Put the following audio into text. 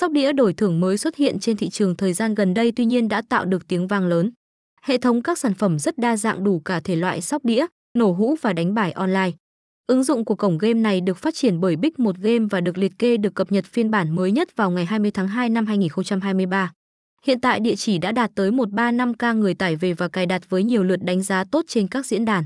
Sóc đĩa đổi thưởng mới xuất hiện trên thị trường thời gian gần đây tuy nhiên đã tạo được tiếng vang lớn. Hệ thống các sản phẩm rất đa dạng đủ cả thể loại sóc đĩa, nổ hũ và đánh bài online. Ứng dụng của cổng game này được phát triển bởi Big 1 Game và được liệt kê được cập nhật phiên bản mới nhất vào ngày 20 tháng 2 năm 2023. Hiện tại địa chỉ đã đạt tới 135k người tải về và cài đặt với nhiều lượt đánh giá tốt trên các diễn đàn.